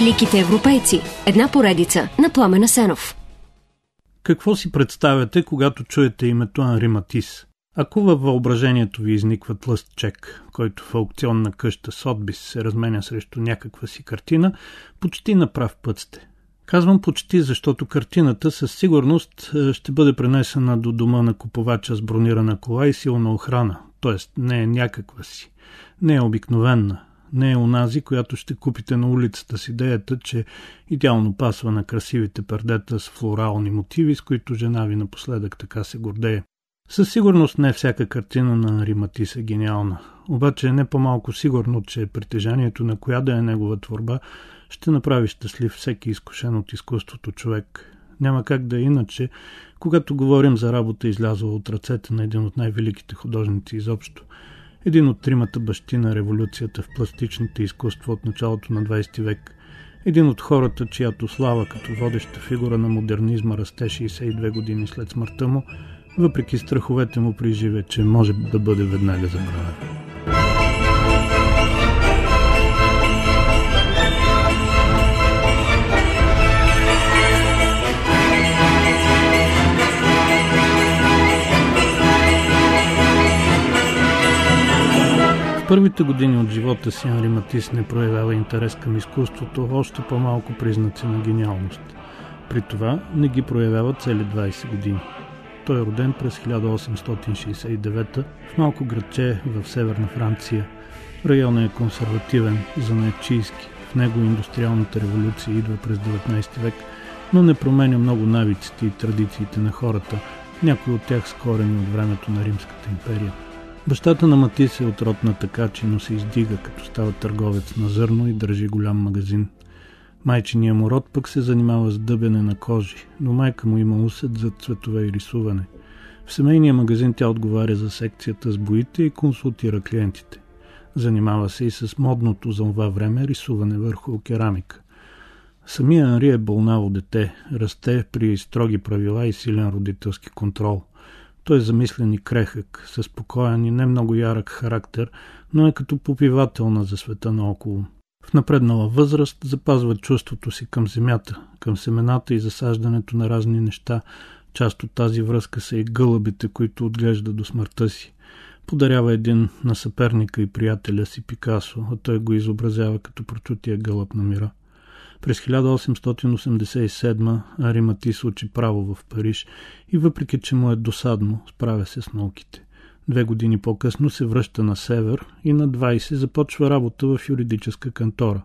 Великите европейци. Една поредица на Пламена Сенов. Какво си представяте, когато чуете името Анри Матис? Ако във въображението ви изниква тлъст чек, който в аукционна къща Сотбис се разменя срещу някаква си картина, почти на прав път сте. Казвам почти, защото картината със сигурност е, ще бъде пренесена до дома на купувача с бронирана кола и силна охрана, т.е. не е някаква си, не е обикновенна, не е онази, която ще купите на улицата с идеята, че идеално пасва на красивите пердета с флорални мотиви, с които жена ви напоследък така се гордее. Със сигурност не всяка картина на Риматис е гениална, обаче е не по-малко сигурно, че притежанието на коя да е негова творба ще направи щастлив всеки изкушен от изкуството човек. Няма как да е иначе, когато говорим за работа излязла от ръцете на един от най-великите художници изобщо – един от тримата бащи на революцията в пластичните изкуства от началото на 20 век, един от хората, чиято слава като водеща фигура на модернизма расте 62 години след смъртта му, въпреки страховете му при живе, че може да бъде веднага забравен. Първите години от живота си Анри Матис не проявява интерес към изкуството, още по-малко признаци на гениалност. При това не ги проявява цели 20 години. Той е роден през 1869 в малко градче в северна Франция. Районът е консервативен, занаячийски. В него индустриалната революция идва през 19 век, но не променя много навиците и традициите на хората, някои от тях скорени от времето на Римската империя. Бащата на Матис е от род на такачи, но се издига, като става търговец на зърно и държи голям магазин. Майчиния му род пък се занимава с дъбене на кожи, но майка му има усет за цветове и рисуване. В семейния магазин тя отговаря за секцията с боите и консултира клиентите. Занимава се и с модното за това време рисуване върху керамика. Самия Анри е болнаво дете, расте при строги правила и силен родителски контрол – той е замислен и крехък, със спокоен и не много ярък характер, но е като попивателна за света наоколо. В напреднала възраст запазва чувството си към земята, към семената и засаждането на разни неща. Част от тази връзка са и гълъбите, които отглежда до смъртта си. Подарява един на съперника и приятеля си Пикасо, а той го изобразява като прочутия гълъб на мира. През 1887 Ариматис учи право в Париж и въпреки, че му е досадно, справя се с науките. Две години по-късно се връща на север и на 20 започва работа в юридическа кантора.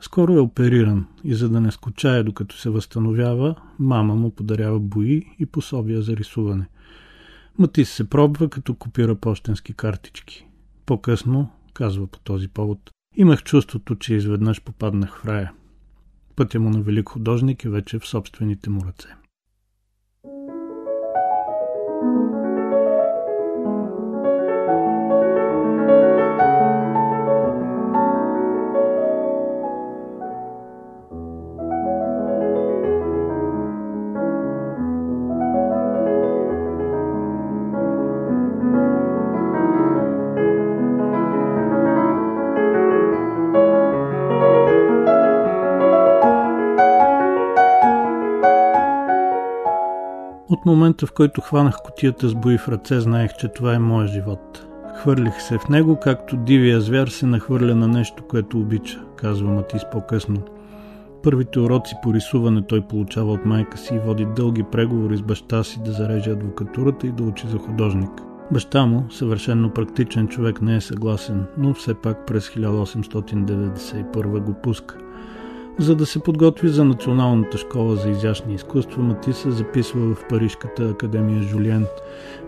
Скоро е опериран и за да не скучае докато се възстановява, мама му подарява бои и пособия за рисуване. Матис се пробва като копира почтенски картички. По-късно, казва по този повод, имах чувството, че изведнъж попаднах в рая. Пътя му на велик художник е вече в собствените му ръце. От момента, в който хванах котията с бои в ръце, знаех, че това е моят живот. Хвърлих се в него, както дивия звяр се нахвърля на нещо, което обича, казва Матис по-късно. Първите уроци по рисуване той получава от майка си и води дълги преговори с баща си да зареже адвокатурата и да учи за художник. Баща му, съвършенно практичен човек, не е съгласен, но все пак през 1891 го пуска. За да се подготви за Националната школа за изящни изкуства, Мати се записва в Парижката академия Жулиен,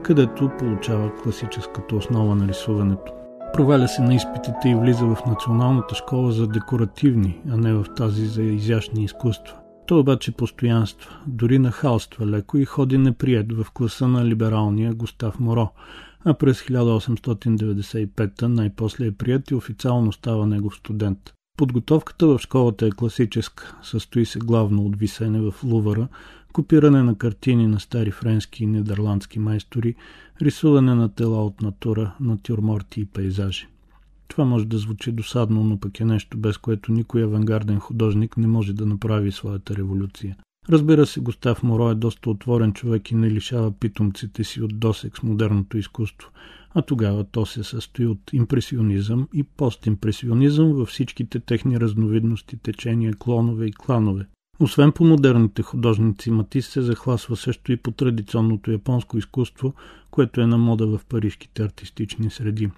където получава класическата основа на рисуването. Проваля се на изпитите и влиза в Националната школа за декоративни, а не в тази за изящни изкуства. Той обаче постоянства, дори нахалства леко и ходи неприят в класа на либералния Густав Моро, а през 1895 най-после е прият и официално става негов студент. Подготовката в школата е класическа. Състои се главно от висене в лувара, копиране на картини на стари френски и нидерландски майстори, рисуване на тела от натура, натюрморти и пейзажи. Това може да звучи досадно, но пък е нещо, без което никой авангарден художник не може да направи своята революция. Разбира се, Густав Моро е доста отворен човек и не лишава питомците си от досек с модерното изкуство, а тогава то се състои от импресионизъм и постимпресионизъм във всичките техни разновидности, течения, клонове и кланове. Освен по модерните художници, Матис се захласва също и по традиционното японско изкуство, което е на мода в парижките артистични среди.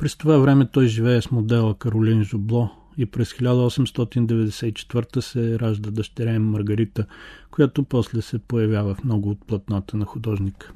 През това време той живее с модела Каролин Жобло и през 1894 се ражда дъщеря им Маргарита, която после се появява в много от платната на художника.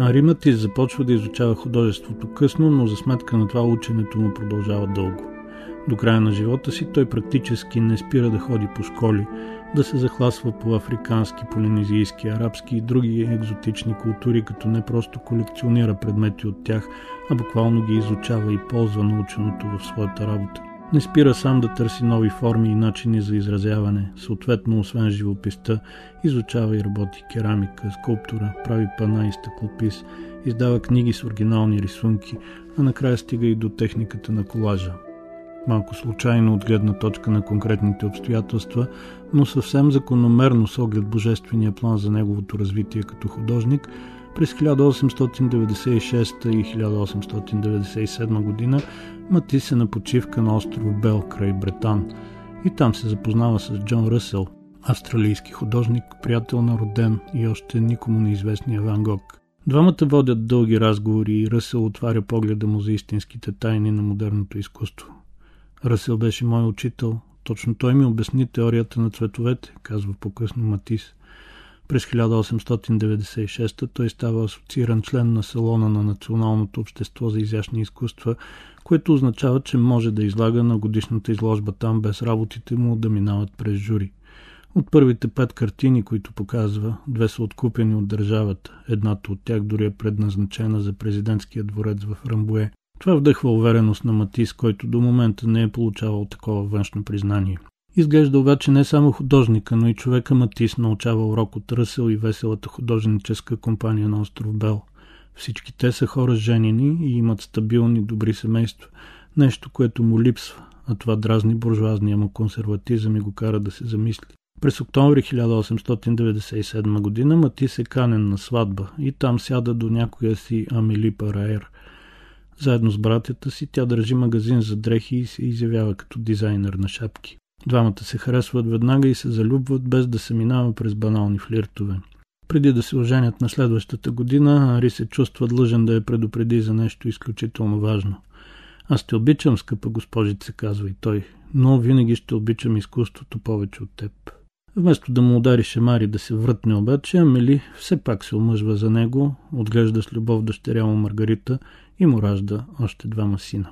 Риматис започва да изучава художеството късно, но за сметка на това ученето му продължава дълго. До края на живота си той практически не спира да ходи по школи, да се захласва по африкански, полинезийски, арабски и други екзотични култури, като не просто колекционира предмети от тях, а буквално ги изучава и ползва наученото в своята работа. Не спира сам да търси нови форми и начини за изразяване. Съответно, освен живописта, изучава и работи керамика, скулптура, прави пана и стъклопис, издава книги с оригинални рисунки, а накрая стига и до техниката на колажа. Малко случайно от гледна точка на конкретните обстоятелства, но съвсем закономерно с оглед божествения план за неговото развитие като художник – през 1896 и 1897 година Матис е на почивка на остров Бел край Бретан и там се запознава с Джон Ръсел, австралийски художник, приятел на Роден и още никому неизвестния Ван Гог. Двамата водят дълги разговори и Ръсел отваря погледа му за истинските тайни на модерното изкуство. Ръсел беше мой учител. Точно той ми обясни теорията на цветовете, казва по-късно Матис. През 1896 той става асоцииран член на салона на Националното общество за изящни изкуства, което означава, че може да излага на годишната изложба там без работите му да минават през жури. От първите пет картини, които показва, две са откупени от държавата. Едната от тях дори е предназначена за президентския дворец в Рамбуе. Това вдъхва увереност на Матис, който до момента не е получавал такова външно признание. Изглежда обаче не само художника, но и човека Матис научава урок от Ръсел и веселата художническа компания на остров Бел. Всички те са хора женени и имат стабилни, добри семейства. Нещо, което му липсва, а това дразни буржуазния му консерватизъм и го кара да се замисли. През октомври 1897 година Матис е канен на сватба и там сяда до някоя си Амели Параер. Заедно с братята си тя държи магазин за дрехи и се изявява като дизайнер на шапки. Двамата се харесват веднага и се залюбват, без да се минава през банални флиртове. Преди да се оженят на следващата година, Ари се чувства длъжен да я предупреди за нещо изключително важно. Аз те обичам, скъпа госпожица, казва и той, но винаги ще обичам изкуството повече от теб. Вместо да му удари шемари да се врътне обаче, Амели все пак се омъжва за него, отглежда с любов дъщеря му Маргарита и му ражда още двама сина.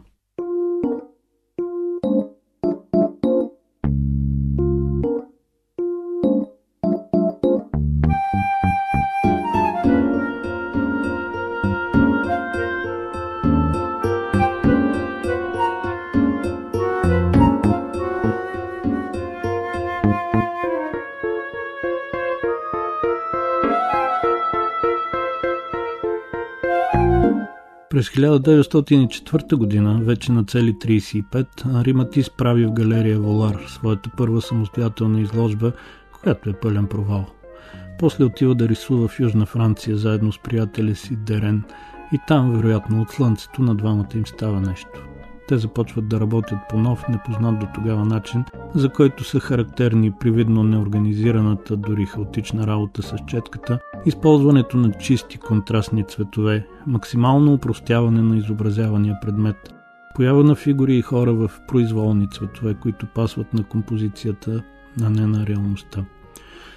През 1904 година, вече на цели 35, Риматис прави в галерия Волар своята първа самостоятелна изложба, която е пълен провал. После отива да рисува в Южна Франция заедно с приятеля си Дерен и там, вероятно, от слънцето на двамата им става нещо те започват да работят по нов, непознат до тогава начин, за който са характерни привидно неорганизираната, дори хаотична работа с четката, използването на чисти контрастни цветове, максимално упростяване на изобразявания предмет, поява на фигури и хора в произволни цветове, които пасват на композицията, а не на реалността.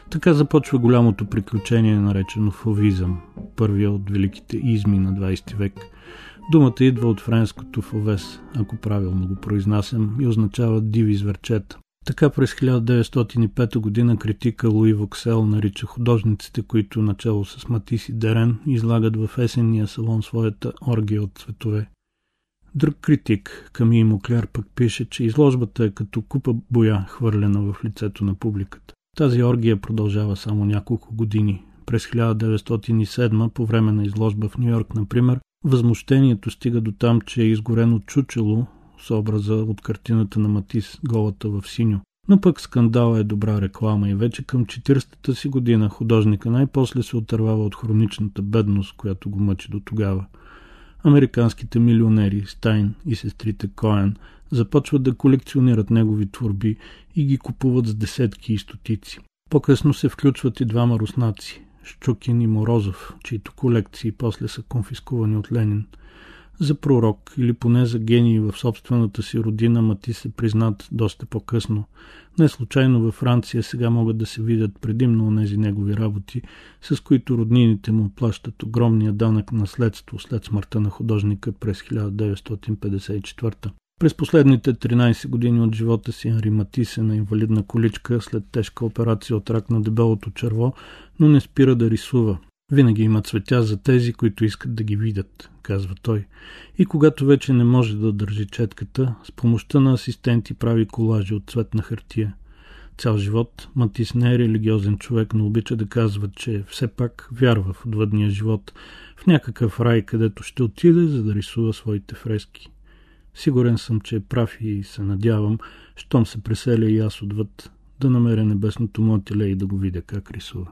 Така започва голямото приключение, наречено фовизъм, първия от великите изми на 20 век – Думата идва от френското фовес, ако правилно го произнасям, и означава диви зверчета. Така през 1905 година критика Луи Воксел нарича художниците, които начало с Матис и Дерен излагат в есенния салон своята оргия от цветове. Друг критик, Ками Мокляр, пък пише, че изложбата е като купа боя, хвърлена в лицето на публиката. Тази оргия продължава само няколко години. През 1907, по време на изложба в Нью Йорк, например, възмущението стига до там, че е изгорено чучело с образа от картината на Матис «Голата в синьо». Но пък скандала е добра реклама и вече към 40-та си година художника най-после се отървава от хроничната бедност, която го мъчи до тогава. Американските милионери Стайн и сестрите Коен започват да колекционират негови творби и ги купуват с десетки и стотици. По-късно се включват и двама руснаци – Щукин и Морозов, чието колекции после са конфискувани от Ленин – за пророк или поне за гений в собствената си родина Мати се признат доста по-късно. Не случайно във Франция сега могат да се видят предимно тези негови работи, с които роднините му плащат огромния данък наследство след смъртта на художника през 1954. През последните 13 години от живота си Анри Матис е на инвалидна количка след тежка операция от рак на дебелото черво, но не спира да рисува. Винаги има цветя за тези, които искат да ги видят, казва той. И когато вече не може да държи четката, с помощта на асистенти прави колажи от цветна хартия. Цял живот Матис не е религиозен човек, но обича да казва, че все пак вярва в отвъдния живот, в някакъв рай, където ще отиде, за да рисува своите фрески. Сигурен съм, че е прав и се надявам, щом се преселя и аз отвъд, да намеря небесното му и да го видя как рисува.